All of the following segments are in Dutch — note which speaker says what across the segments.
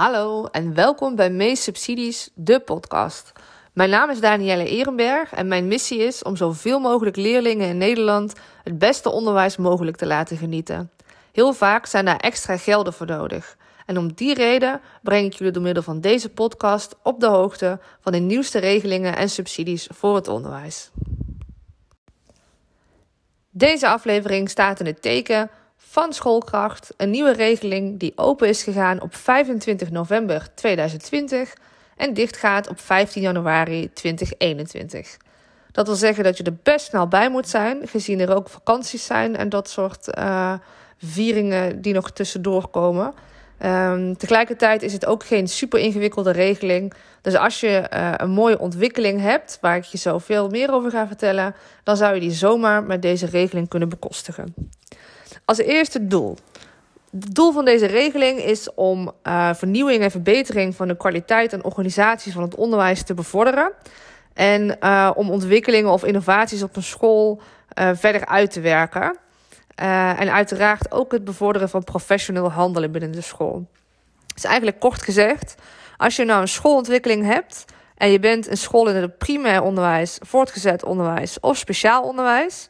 Speaker 1: Hallo en welkom bij Mees Subsidies, de podcast. Mijn naam is Danielle Ehrenberg en mijn missie is om zoveel mogelijk leerlingen in Nederland het beste onderwijs mogelijk te laten genieten. Heel vaak zijn daar extra gelden voor nodig. En om die reden breng ik jullie door middel van deze podcast op de hoogte van de nieuwste regelingen en subsidies voor het onderwijs. Deze aflevering staat in het teken van Schoolkracht, een nieuwe regeling die open is gegaan op 25 november 2020 en dichtgaat op 15 januari 2021. Dat wil zeggen dat je er best snel bij moet zijn, gezien er ook vakanties zijn en dat soort uh, vieringen die nog tussendoor komen. Um, tegelijkertijd is het ook geen super ingewikkelde regeling. Dus als je uh, een mooie ontwikkeling hebt, waar ik je zo veel meer over ga vertellen, dan zou je die zomaar met deze regeling kunnen bekostigen. Als eerste doel. Het doel van deze regeling is om uh, vernieuwing en verbetering van de kwaliteit en organisatie van het onderwijs te bevorderen. En uh, om ontwikkelingen of innovaties op een school uh, verder uit te werken. en uiteraard ook het bevorderen van professioneel handelen binnen de school. Dus eigenlijk kort gezegd, als je nou een schoolontwikkeling hebt en je bent een school in het primair onderwijs, voortgezet onderwijs of speciaal onderwijs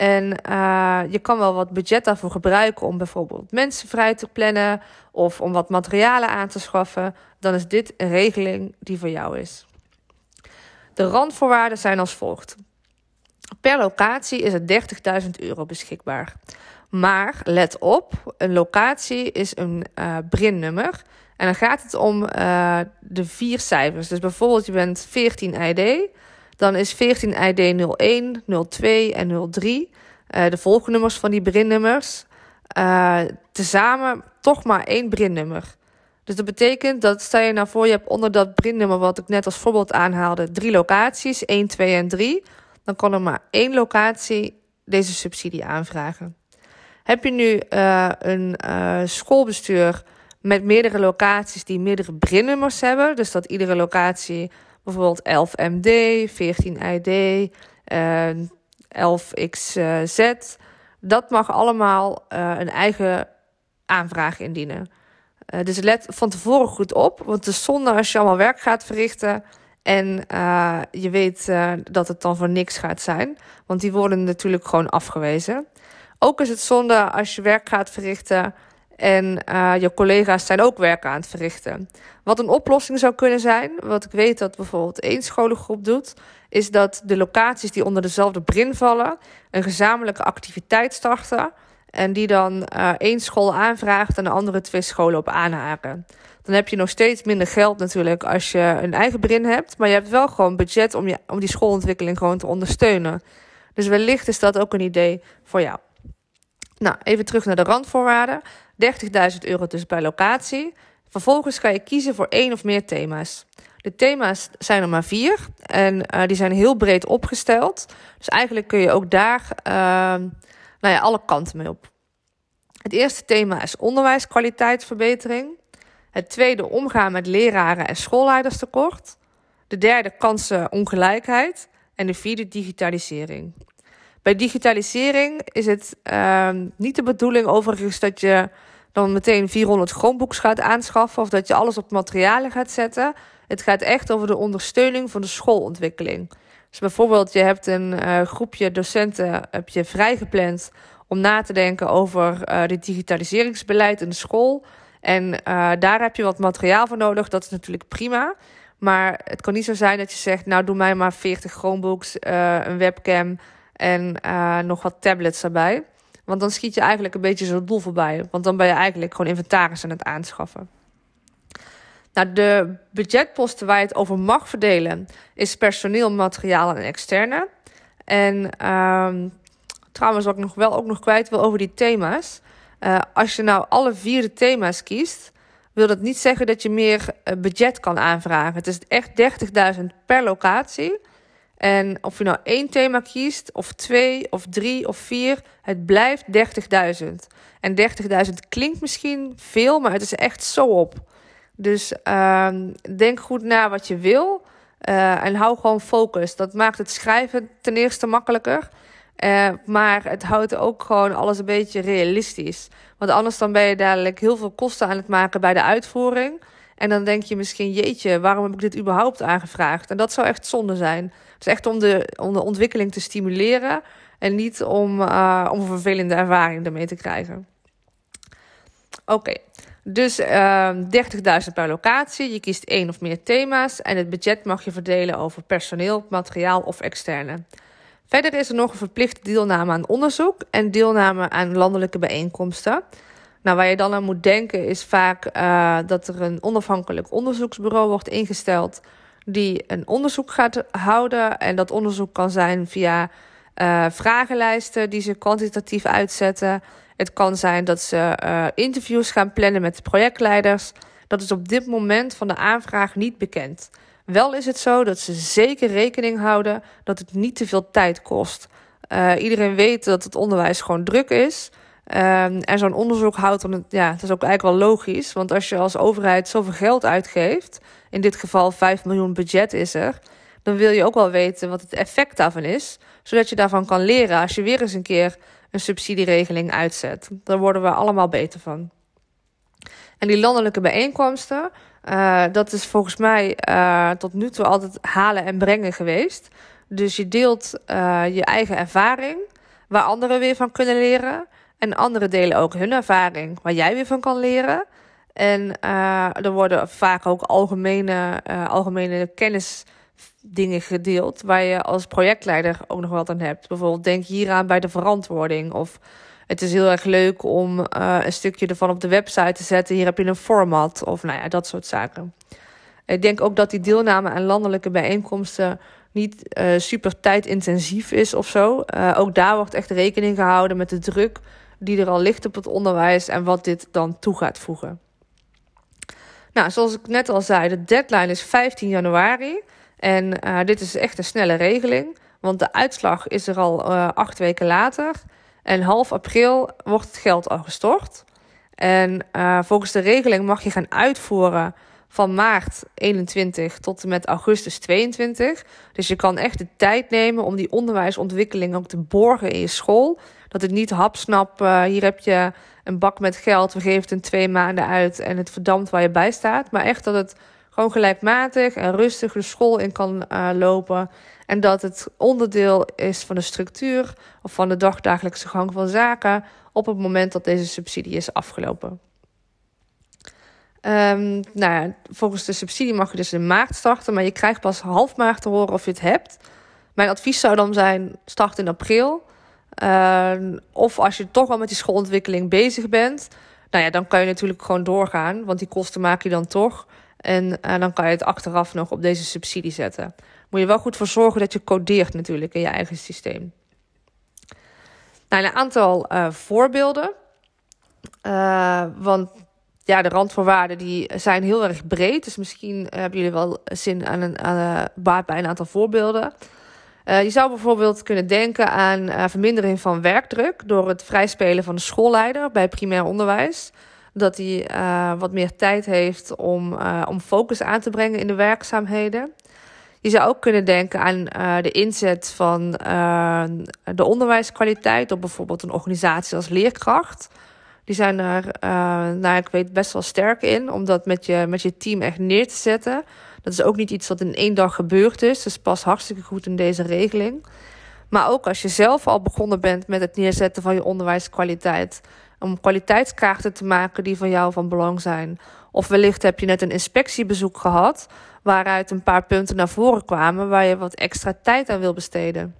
Speaker 1: en uh, je kan wel wat budget daarvoor gebruiken om bijvoorbeeld mensen vrij te plannen of om wat materialen aan te schaffen. Dan is dit een regeling die voor jou is. De randvoorwaarden zijn als volgt. Per locatie is er 30.000 euro beschikbaar. Maar let op, een locatie is een uh, BRIN-nummer. En dan gaat het om uh, de vier cijfers. Dus bijvoorbeeld je bent 14 ID dan is 14 ID 01, 02 en 03 uh, de volgnummers van die brinnummers. Uh, tezamen toch maar één brinnummer. Dus dat betekent dat, stel je nou voor, je hebt onder dat brinnummer, wat ik net als voorbeeld aanhaalde, drie locaties, 1, 2 en 3. Dan kan er maar één locatie deze subsidie aanvragen. Heb je nu uh, een schoolbestuur met meerdere locaties die meerdere brinnummers hebben, dus dat iedere locatie bijvoorbeeld 11 MD, 14 ID, uh, 11 XZ. Dat mag allemaal uh, een eigen aanvraag indienen. Uh, dus let van tevoren goed op, want het is zonde als je allemaal werk gaat verrichten en uh, je weet dat het dan voor niks gaat zijn, want die worden natuurlijk gewoon afgewezen. Ook is het zonde als je werk gaat verrichten en uh, je collega's zijn ook werk aan het verrichten. Wat een oplossing zou kunnen zijn, wat ik weet dat bijvoorbeeld één scholengroep doet, is dat de locaties die onder dezelfde brin vallen, een gezamenlijke activiteit starten. En die dan uh, één school aanvraagt en de andere twee scholen op aanhaken. Dan heb je nog steeds minder geld natuurlijk als je een eigen brin hebt. Maar je hebt wel gewoon budget om, je, om die schoolontwikkeling gewoon te ondersteunen. Dus wellicht is dat ook een idee voor jou. Nou, even terug naar de randvoorwaarden. 30.000 euro dus per locatie. Vervolgens ga je kiezen voor één of meer thema's. De thema's zijn er maar vier en uh, die zijn heel breed opgesteld. Dus eigenlijk kun je ook daar uh, nou ja, alle kanten mee op. Het eerste thema is onderwijskwaliteitsverbetering. Het tweede omgaan met leraren en schoolleiderstekort. De derde kansenongelijkheid. En de vierde digitalisering. Bij digitalisering is het uh, niet de bedoeling overigens dat je dan meteen 400 Chromebooks gaat aanschaffen of dat je alles op materialen gaat zetten. Het gaat echt over de ondersteuning van de schoolontwikkeling. Dus bijvoorbeeld, je hebt een uh, groepje docenten heb je vrijgepland om na te denken over uh, dit digitaliseringsbeleid in de school. En uh, daar heb je wat materiaal voor nodig. Dat is natuurlijk prima. Maar het kan niet zo zijn dat je zegt, nou doe mij maar 40 Chromebooks, een webcam en nog wat tablets erbij. Want dan schiet je eigenlijk een beetje zo'n doel voorbij. Want dan ben je eigenlijk gewoon inventaris aan het aanschaffen. Nou, de budgetposten waar je het over mag verdelen is personeel, materiaal en externe. En um, trouwens, wat ik nog wel ook nog kwijt wil over die thema's. Uh, als je nou alle vier de thema's kiest, wil dat niet zeggen dat je meer uh, budget kan aanvragen. Het is echt 30.000 per locatie. En of je nou één thema kiest, of twee, of drie, of vier, het blijft 30.000. En 30.000 klinkt misschien veel, maar het is echt zo op. Dus uh, denk goed na wat je wil uh, en hou gewoon focus. Dat maakt het schrijven ten eerste makkelijker. Uh, maar het houdt ook gewoon alles een beetje realistisch. Want anders dan ben je dadelijk heel veel kosten aan het maken bij de uitvoering. En dan denk je misschien, jeetje, waarom heb ik dit überhaupt aangevraagd? En dat zou echt zonde zijn. Het is echt om de, om de ontwikkeling te stimuleren en niet om, uh, om een vervelende ervaring ermee te krijgen. Oké, dus uh, ehm, 30.000 per locatie. Je kiest één of meer thema's en het budget mag je verdelen over personeel, materiaal of externe. Verder is er nog een verplichte deelname aan onderzoek en deelname aan landelijke bijeenkomsten. Nou, waar je dan aan moet denken is vaak uh, dat er een onafhankelijk onderzoeksbureau wordt ingesteld die een onderzoek gaat houden. En dat onderzoek kan zijn via uh, vragenlijsten die ze kwantitatief uitzetten. Het kan zijn dat ze uh, interviews gaan plannen met de projectleiders. Dat is op dit moment van de aanvraag niet bekend. Wel is het zo dat ze zeker rekening houden dat het niet te veel tijd kost. Iedereen weet dat het onderwijs gewoon druk is. Um, en zo'n onderzoek houdt dan, ja, dat is ook eigenlijk wel logisch. Want als je als overheid zoveel geld uitgeeft, in dit geval 5 miljoen budget is er, dan wil je ook wel weten wat het effect daarvan is. Zodat je daarvan kan leren als je weer eens een keer een subsidieregeling uitzet. Daar worden we allemaal beter van. En die landelijke bijeenkomsten, uh, dat is volgens mij uh, tot nu toe altijd halen en brengen geweest. Dus je deelt uh, je eigen ervaring, waar anderen weer van kunnen leren. En anderen delen ook hun ervaring, waar jij weer van kan leren. En er worden vaak ook algemene, algemene kennisdingen gedeeld, waar je als projectleider ook nog wat aan hebt. Bijvoorbeeld denk hieraan bij de verantwoording of het is heel erg leuk om uh, een stukje ervan op de website te zetten. Hier heb je een format of nou ja, dat soort zaken. Ik denk ook dat die deelname aan landelijke bijeenkomsten niet super tijdintensief is of zo. Ook daar wordt echt rekening gehouden met de druk die er al ligt op het onderwijs en wat dit dan toe gaat voegen. Nou, zoals ik net al zei, de deadline is 15 januari. En dit is echt een snelle regeling, want de uitslag is er al acht weken later. En half april wordt het geld al gestort. En uh, volgens de regeling mag je gaan uitvoeren van maart 21 tot en met augustus 22. Dus je kan echt de tijd nemen om die onderwijsontwikkeling ook te borgen in je school. Dat het niet hapsnap, uh, hier heb je een bak met geld, we geven het in twee maanden uit en het verdampt waar je bij staat. Maar echt dat het gewoon gelijkmatig en rustig de school in kan uh, lopen. En dat het onderdeel is van de structuur of van de dagdagelijkse gang van zaken op het moment dat deze subsidie is afgelopen. Um, nou ja, volgens de subsidie mag je dus in maart starten, maar je krijgt pas half maart te horen of je het hebt. Mijn advies zou dan zijn: start in april. Uh, of als je toch al met die schoolontwikkeling bezig bent, nou ja, dan kan je natuurlijk gewoon doorgaan, want die kosten maak je dan toch. En uh, dan kan je het achteraf nog op deze subsidie zetten. Moet je wel goed voor zorgen dat je codeert natuurlijk in je eigen systeem. Nou, een aantal uh, voorbeelden. Uh, want ja, de randvoorwaarden die zijn heel erg breed. Dus misschien hebben jullie wel zin aan een, aan, baat bij een aantal voorbeelden. Uh, je zou bijvoorbeeld kunnen denken aan uh, vermindering van werkdruk door het vrijspelen van de schoolleider bij primair onderwijs. Dat hij uh, wat meer tijd heeft om, om focus aan te brengen in de werkzaamheden. Je zou ook kunnen denken aan de inzet van de onderwijskwaliteit op bijvoorbeeld een organisatie als leerkracht. Die zijn er, uh, nou, ik weet, best wel sterk in om dat met je, met je team echt neer te zetten. Dat is ook niet iets wat in één dag gebeurd is, dus past hartstikke goed in deze regeling. Maar ook als je zelf al begonnen bent met het neerzetten van je onderwijskwaliteit, om kwaliteitskaarten te maken die van jou van belang zijn. Of wellicht heb je net een inspectiebezoek gehad waaruit een paar punten naar voren kwamen waar je wat extra tijd aan wil besteden.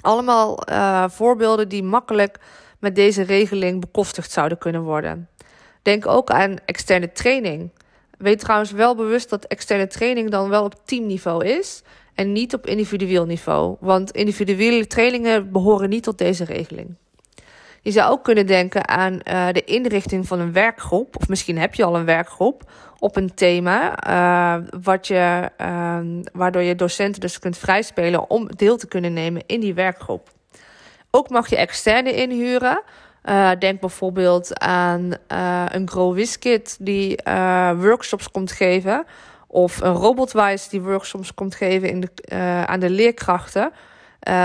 Speaker 1: Allemaal uh, voorbeelden die makkelijk met deze regeling bekostigd zouden kunnen worden. Denk ook aan externe training. Weet trouwens wel bewust dat externe training dan wel op teamniveau is en niet op individueel niveau, want individuele trainingen behoren niet tot deze regeling. Je zou ook kunnen denken aan uh, de inrichting van een werkgroep, of misschien heb je al een werkgroep, op een thema, uh, wat je, uh, waardoor je docenten dus kunt vrijspelen om deel te kunnen nemen in die werkgroep. Ook mag je externe inhuren. Uh, denk bijvoorbeeld aan een Grow Wiskit die workshops komt geven. Of een Robotwise die workshops komt geven in de, aan de leerkrachten.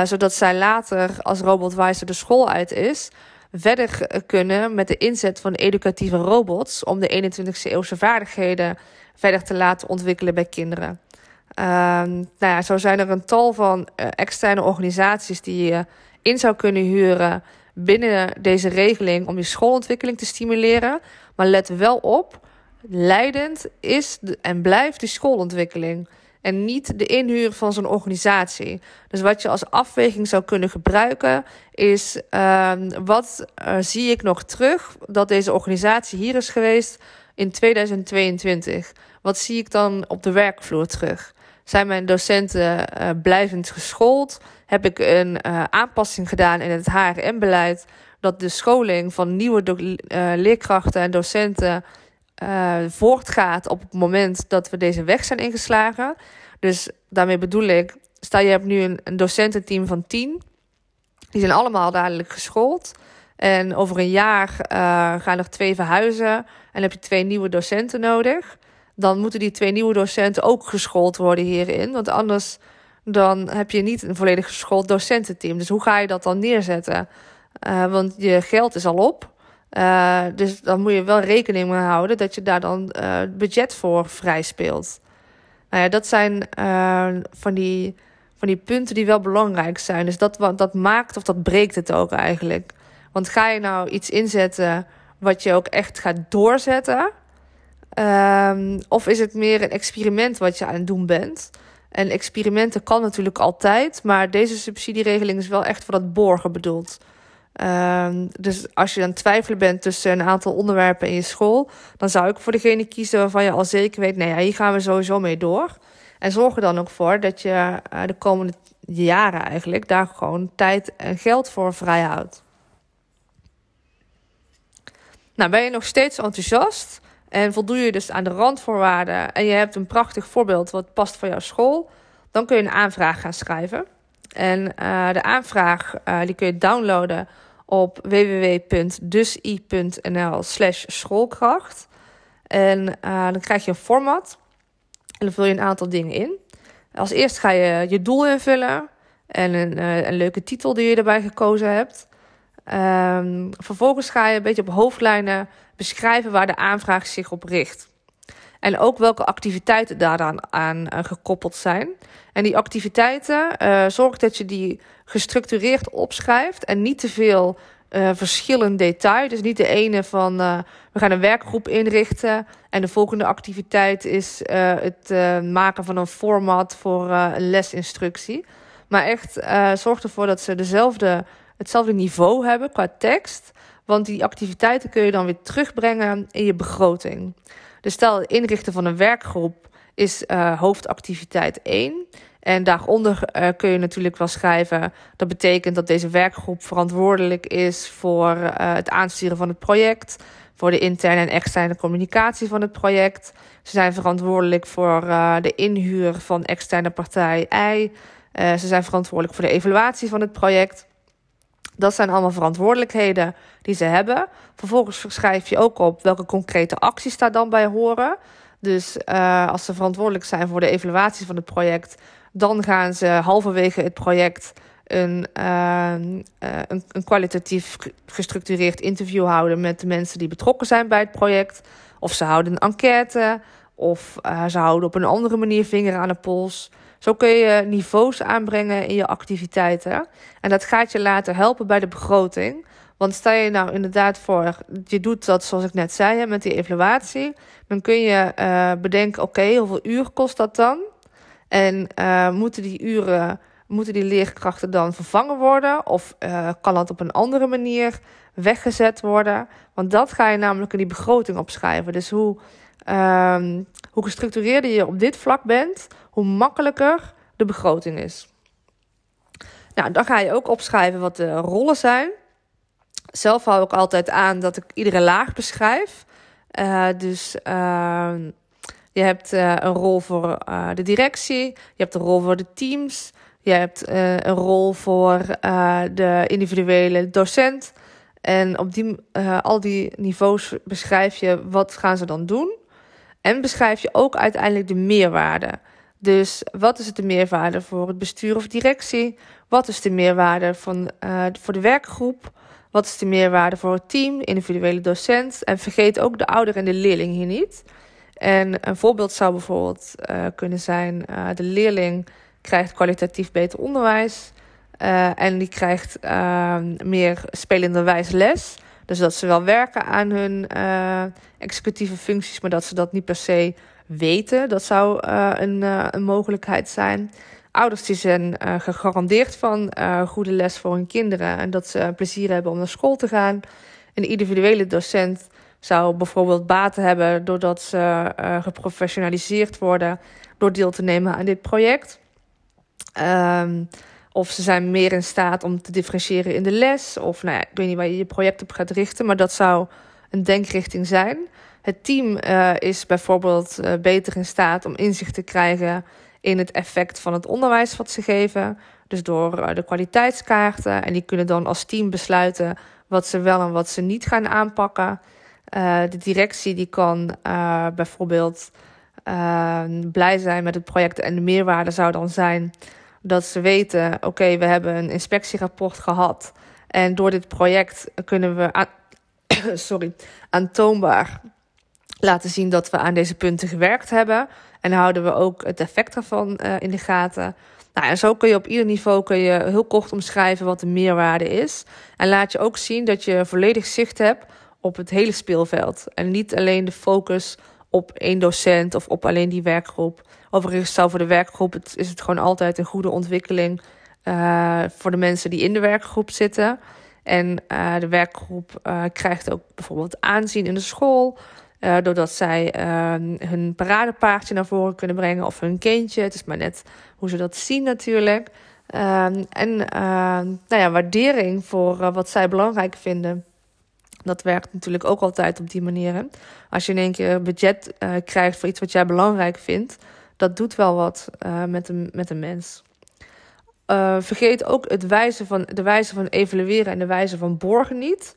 Speaker 1: zodat zij later, als Robotwise de school uit is, verder kunnen met de inzet van educatieve robots om de 21ste eeuwse vaardigheden verder te laten ontwikkelen bij kinderen. Ehm, nou ja, zo zijn er een tal van externe organisaties die je in zou kunnen huren binnen deze regeling om je schoolontwikkeling te stimuleren. Maar let wel op, leidend is en blijft de schoolontwikkeling. En niet de inhuur van zo'n organisatie. Dus wat je als afweging zou kunnen gebruiken, is uh, wat uh, zie ik nog terug dat deze organisatie hier is geweest in 2022? Wat zie ik dan op de werkvloer terug? Zijn mijn docenten uh, blijvend geschoold? Heb ik een uh, aanpassing gedaan in het HRM-beleid? Dat de scholing van nieuwe uh, leerkrachten en docenten voortgaat op het moment dat we deze weg zijn ingeslagen. Dus daarmee bedoel ik, sta je hebt nu een, een docententeam van tien. Die zijn allemaal dadelijk geschoold. En over een jaar gaan er twee verhuizen. En heb je twee nieuwe docenten nodig dan moeten die twee nieuwe docenten ook geschoold worden hierin. Want anders dan heb je niet een volledig geschoold docententeam. Dus hoe ga je dat dan neerzetten? Uh, want je geld is al op. Uh, dus dan moet je wel rekening mee houden dat je daar dan uh, budget voor vrij speelt. Nou ja, dat zijn van, die, van die punten die wel belangrijk zijn. Dus dat, dat maakt of dat breekt het ook eigenlijk. Want ga je nou iets inzetten wat je ook echt gaat doorzetten Um, of is het meer een experiment wat je aan het doen bent? En experimenten kan natuurlijk altijd, maar deze subsidieregeling is wel echt voor dat borgen bedoeld. Um, dus als je aan twijfelen bent tussen een aantal onderwerpen in je school, dan zou ik voor degene kiezen waarvan je al zeker weet, nee, ja, hier gaan we sowieso mee door. En zorg er dan ook voor dat je uh, de komende jaren eigenlijk daar gewoon tijd en geld voor vrijhoudt. Nou, ben je nog steeds enthousiast? En voldoe je dus aan de randvoorwaarden en je hebt een prachtig voorbeeld wat past voor jouw school, dan kun je een aanvraag gaan schrijven. En uh, de aanvraag uh, die kun je downloaden op www.dusi.nl slash schoolkracht. En uh, dan krijg je een format en dan vul je een aantal dingen in. Als eerst ga je je doel invullen en een, een leuke titel die je erbij gekozen hebt. Um, vervolgens ga je een beetje op hoofdlijnen beschrijven waar de aanvraag zich op richt. En ook welke activiteiten daaraan aan, aan gekoppeld zijn. En die activiteiten, uh, zorg dat je die gestructureerd opschrijft en niet te veel uh, verschillend detail. Dus niet de ene van we gaan een werkgroep inrichten en de volgende activiteit is het maken van een format voor een lesinstructie. Maar echt zorg ervoor dat ze dezelfde, hetzelfde niveau hebben qua tekst. Want die activiteiten kun je dan weer terugbrengen in je begroting. Dus stel, inrichten van een werkgroep is uh, hoofdactiviteit 1. En daaronder uh, kun je natuurlijk wel schrijven. Dat betekent dat deze werkgroep verantwoordelijk is voor uh, het aansturen van het project. Voor de interne en externe communicatie van het project. Ze zijn verantwoordelijk voor de inhuur van externe partij I. ze zijn verantwoordelijk voor de evaluatie van het project. Dat zijn allemaal verantwoordelijkheden die ze hebben. Vervolgens schrijf je ook op welke concrete acties daar dan bij horen. Dus uh, als ze verantwoordelijk zijn voor de evaluatie van het project, dan gaan ze halverwege het project een, uh, een, een, kwalitatief gestructureerd interview houden met de mensen die betrokken zijn bij het project. Of ze houden een enquête, of uh, ze houden op een andere manier vinger aan de pols. Zo kun je niveaus aanbrengen in je activiteiten. En dat gaat je later helpen bij de begroting. Want stel je nou inderdaad voor, je doet dat zoals ik net zei met die evaluatie. Dan kun je uh, bedenken, oké, hoeveel uur kost dat dan? En uh, moeten die uren, moeten die leerkrachten dan vervangen worden? Of uh, kan dat op een andere manier weggezet worden? Want dat ga je namelijk in die begroting opschrijven. Dus hoe, um, hoe gestructureerder je op dit vlak bent, hoe makkelijker de begroting is. Nou, dan ga je ook opschrijven wat de rollen zijn. Zelf hou ik altijd aan dat ik iedere laag beschrijf. Uh, dus uh, je hebt uh, een rol voor de directie, je hebt een rol voor de teams, je hebt een rol voor de individuele docent. En op die, al die niveaus beschrijf je wat gaan ze dan doen. En beschrijf je ook uiteindelijk de meerwaarde. Dus wat is het de meerwaarde voor het bestuur of directie? Wat is de meerwaarde van, uh, voor de werkgroep? Wat is de meerwaarde voor het team, individuele docent? En vergeet ook de ouder en de leerling hier niet. En een voorbeeld zou bijvoorbeeld uh, kunnen zijn: uh, de leerling krijgt kwalitatief beter onderwijs. En die krijgt meer spelenderwijs les. Dus dat ze wel werken aan hun executieve functies, maar dat ze dat niet per se weten. Dat zou een, een mogelijkheid zijn ouders die zijn gegarandeerd van goede les voor hun kinderen en dat ze plezier hebben om naar school te gaan. Een individuele docent zou bijvoorbeeld baten hebben doordat ze geprofessionaliseerd worden door deel te nemen aan dit project. Um, of ze zijn meer in staat om te differentiëren in de les. Of nou ja, ik weet niet waar je je project op gaat richten, maar dat zou een denkrichting zijn. Het team is bijvoorbeeld beter in staat om inzicht te krijgen in het effect van het onderwijs wat ze geven. Dus door eh, de kwaliteitskaarten. En die kunnen dan als team besluiten wat ze wel en wat ze niet gaan aanpakken. De directie die kan bijvoorbeeld blij zijn met het project. En de meerwaarde zou dan zijn dat ze weten: oké, we hebben een inspectierapport gehad. En door dit project kunnen we sorry, aantoonbaar laten zien dat we aan deze punten gewerkt hebben. En houden we ook het effect ervan uh, in de gaten. Nou, en zo kun je op ieder niveau kun je heel kort omschrijven wat de meerwaarde is. En laat je ook zien dat je volledig zicht hebt op het hele speelveld. En niet alleen de focus op één docent of op alleen die werkgroep. Overigens zou voor de werkgroep het, is het gewoon altijd een goede ontwikkeling uh, voor de mensen die in de werkgroep zitten. En uh, de werkgroep uh, krijgt ook bijvoorbeeld aanzien in de school. Doordat zij uh, hun paradepaardje naar voren kunnen brengen of hun kindje. Het is maar net hoe ze dat zien natuurlijk. Uh, en nou ja, waardering voor wat zij belangrijk vinden. Dat werkt natuurlijk ook altijd op die manier. Als je in één keer budget uh, krijgt voor iets wat jij belangrijk vindt, dat doet wel wat met, een, met een mens. vergeet ook het wijze van, de wijze van evalueren en de wijze van borgen niet.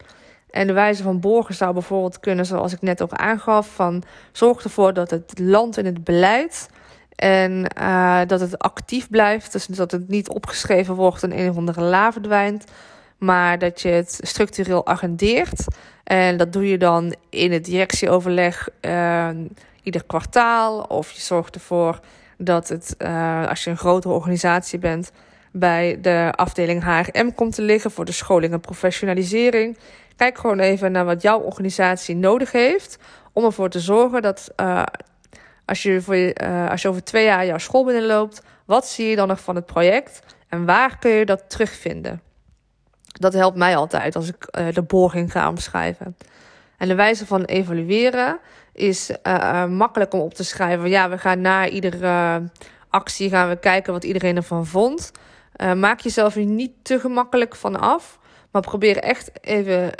Speaker 1: En de wijze van borgen zou bijvoorbeeld kunnen, zoals ik net ook aangaf, van zorg ervoor dat het land in het beleid en dat het actief blijft. Dus dat het niet opgeschreven wordt en een of andere la verdwijnt. Maar dat je het structureel agendeert. En dat doe je dan in het directieoverleg uh, ieder kwartaal. Of je zorgt ervoor dat het, uh, als je een grotere organisatie bent, bij de afdeling HRM komt te liggen voor de scholing en professionalisering. Kijk gewoon even naar wat jouw organisatie nodig heeft. Om ervoor te zorgen dat uh, als, je voor je, uh, als je over twee jaar jouw school binnenloopt, wat zie je dan nog van het project en waar kun je dat terugvinden? Dat helpt mij altijd als ik uh, de borging ga omschrijven. En de wijze van evalueren is makkelijk om op te schrijven. Ja, we gaan na iedere actie gaan we kijken wat iedereen ervan vond. maak jezelf hier niet te gemakkelijk van af. Maar probeer echt even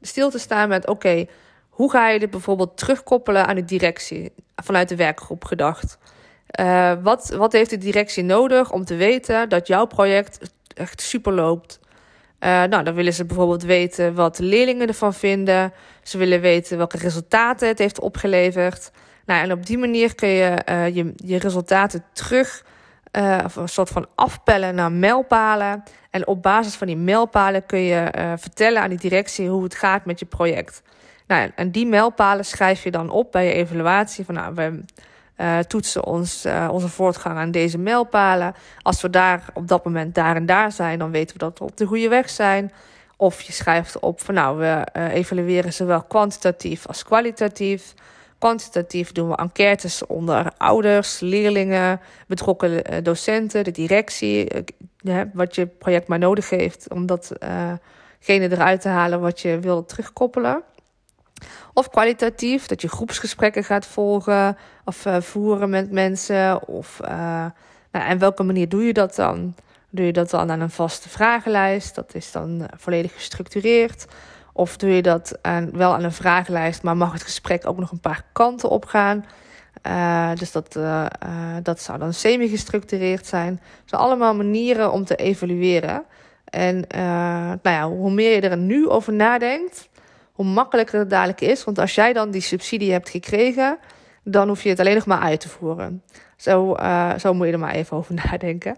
Speaker 1: stil te staan met: oké, hoe ga je dit bijvoorbeeld terugkoppelen aan de directie vanuit de werkgroep gedacht? Wat, wat heeft de directie nodig om te weten dat jouw project echt super loopt? Uh, nou, dan willen ze bijvoorbeeld weten wat de leerlingen ervan vinden. Ze willen weten welke resultaten het heeft opgeleverd. Nou, en op die manier kun je je, je resultaten terug uh, of een soort van afpellen naar mijlpalen. En op basis van die mijlpalen kun je vertellen aan die directie hoe het gaat met je project. Nou, en die mijlpalen schrijf je dan op bij je evaluatie. Van nou, we uh, toetsen ons, onze voortgang aan deze mijlpalen. Als we daar op dat moment daar en daar zijn, dan weten we dat we op de goede weg zijn. Of je schrijft op van nou, we evalueren zowel kwantitatief als kwalitatief. Kwantitatief doen we enquêtes onder ouders, leerlingen, betrokken eh, docenten, de directie. Eh, wat je project maar nodig heeft om datgene eruit te halen wat je wil terugkoppelen. Of kwalitatief, dat je groepsgesprekken gaat volgen of uh, voeren met mensen. Of uh, nou, en welke manier doe je dat dan? Doe je dat dan aan een vaste vragenlijst? Dat is dan volledig gestructureerd. Of doe je dat aan, wel aan een vragenlijst, maar mag het gesprek ook nog een paar kanten opgaan? Uh, dus dat, dat zou dan semi-gestructureerd zijn. zijn allemaal manieren om te evalueren. En nou ja, hoe meer je er nu over nadenkt, hoe makkelijker het dadelijk is. Want als jij dan die subsidie hebt gekregen, dan hoef je het alleen nog maar uit te voeren. Zo, zo moet je er maar even over nadenken.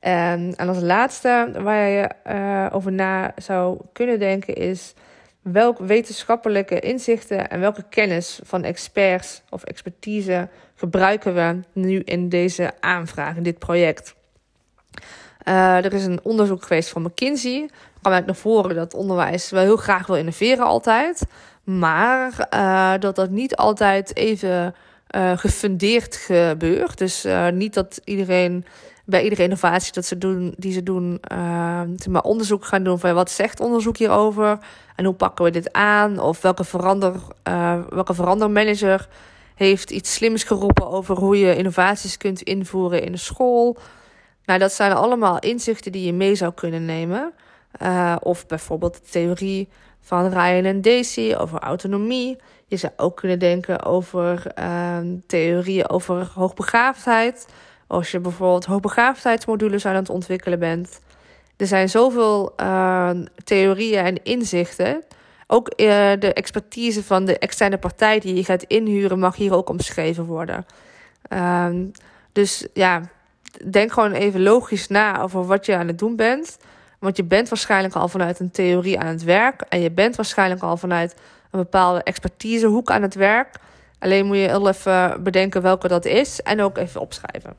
Speaker 1: En, en als laatste waar je uh, over na zou kunnen denken is welke wetenschappelijke inzichten en welke kennis van experts of expertise gebruiken we nu in deze aanvraag, in dit project. Uh, er is een onderzoek geweest van McKinsey. Kwam uit naar voren dat onderwijs wel heel graag wil innoveren altijd. Maar uh, dat dat niet altijd even uh, gefundeerd gebeurt. Dus niet dat iedereen bij iedere innovatie dat ze doen, die ze doen, maar onderzoek gaan doen van wat zegt onderzoek hierover en hoe pakken we dit aan? Of welke, verander, welke verandermanager heeft iets slims geroepen over hoe je innovaties kunt invoeren in de school. Nou, dat zijn allemaal inzichten die je mee zou kunnen nemen. Uh, of bijvoorbeeld de theorie van Ryan en Daisy over autonomie. Je zou ook kunnen denken over uh, theorieën over hoogbegaafdheid. Als je bijvoorbeeld hoogbegaafdheidsmodules aan het ontwikkelen bent. Er zijn zoveel uh, theorieën en inzichten. Ook uh, de expertise van de externe partij die je gaat inhuren mag hier ook omschreven worden. Ehm, dus ja, denk gewoon even logisch na over wat je aan het doen bent. Want je bent waarschijnlijk al vanuit een theorie aan het werk. En je bent waarschijnlijk al vanuit een bepaalde expertisehoek aan het werk. Alleen moet je heel even bedenken welke dat is. En ook even opschrijven.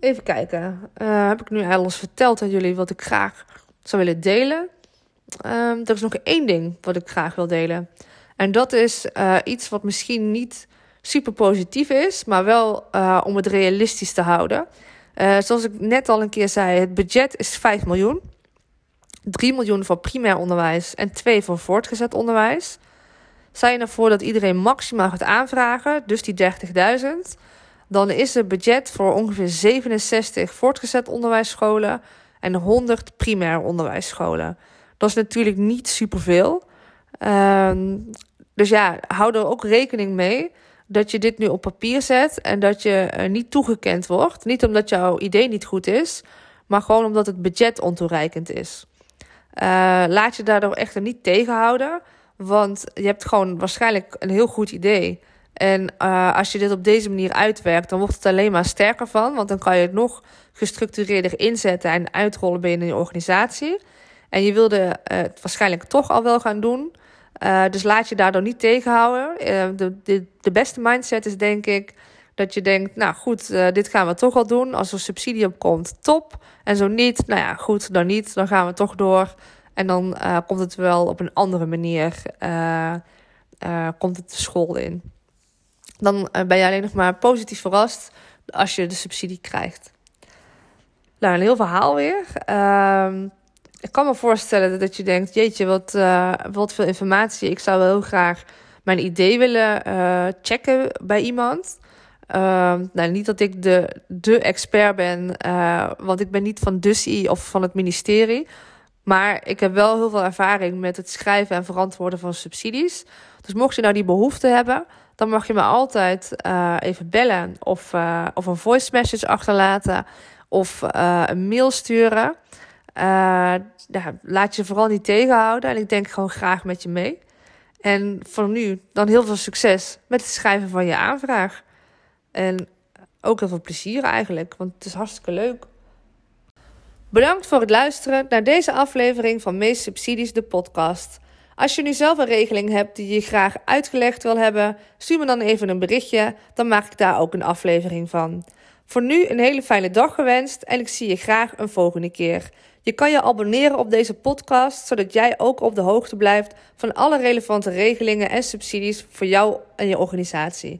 Speaker 1: Even kijken. Uh, heb ik nu alles verteld aan jullie wat ik graag zou willen delen? Um, er is nog één ding wat ik graag wil delen. En dat is uh, iets wat misschien niet super positief is, maar wel uh, om het realistisch te houden. Uh, zoals ik net al een keer zei, het budget is 5 miljoen. 3 miljoen voor primair onderwijs en 2 voor voortgezet onderwijs. Je ervoor dat iedereen maximaal gaat aanvragen, dus die 30.000, dan is het budget voor ongeveer 67 voortgezet onderwijsscholen en 100 primair onderwijsscholen. Dat is natuurlijk niet superveel. Um, dus ja, hou er ook rekening mee dat je dit nu op papier zet en dat je niet toegekend wordt. Niet omdat jouw idee niet goed is, maar gewoon omdat het budget ontoereikend is. Uh, laat je daardoor echter niet tegenhouden, want je hebt gewoon waarschijnlijk een heel goed idee. En uh, als je dit op deze manier uitwerkt, dan wordt het alleen maar sterker van, want dan kan je het nog gestructureerder inzetten en uitrollen binnen je organisatie. En je wilde het waarschijnlijk toch al wel gaan doen. Uh, dus laat je daardoor niet tegenhouden. Uh, de, de, de beste mindset is denk ik dat je denkt, nou goed, uh, dit gaan we toch wel doen. Als er subsidie op komt, top. En zo niet, nou ja, goed, dan niet. Dan gaan we toch door. En dan komt het wel op een andere manier, komt het de school in. Dan ben je alleen nog maar positief verrast als je de subsidie krijgt. Nou, een heel verhaal weer. Ik kan me voorstellen dat je denkt: jeetje, wat, uh, wat veel informatie. Ik zou wel heel graag mijn idee willen uh, checken bij iemand. Uh, nou, niet dat ik de, de expert ben, uh, want ik ben niet van DUSI of van het ministerie. Maar ik heb wel heel veel ervaring met het schrijven en verantwoorden van subsidies. Dus mocht je nou die behoefte hebben, dan mag je me altijd even bellen of, of een voice message achterlaten of een mail sturen. Uh, laat je vooral niet tegenhouden. En ik denk gewoon graag met je mee. En voor nu dan heel veel succes met het schrijven van je aanvraag. En ook heel veel plezier eigenlijk, want het is hartstikke leuk. Bedankt voor het luisteren naar deze aflevering van Meest Subsidies, de podcast. Als je nu zelf een regeling hebt die je graag uitgelegd wil hebben, stuur me dan even een berichtje, dan maak ik daar ook een aflevering van. Voor nu een hele fijne dag gewenst en ik zie je graag een volgende keer. Je kan je abonneren op deze podcast, zodat jij ook op de hoogte blijft van alle relevante regelingen en subsidies voor jou en je organisatie.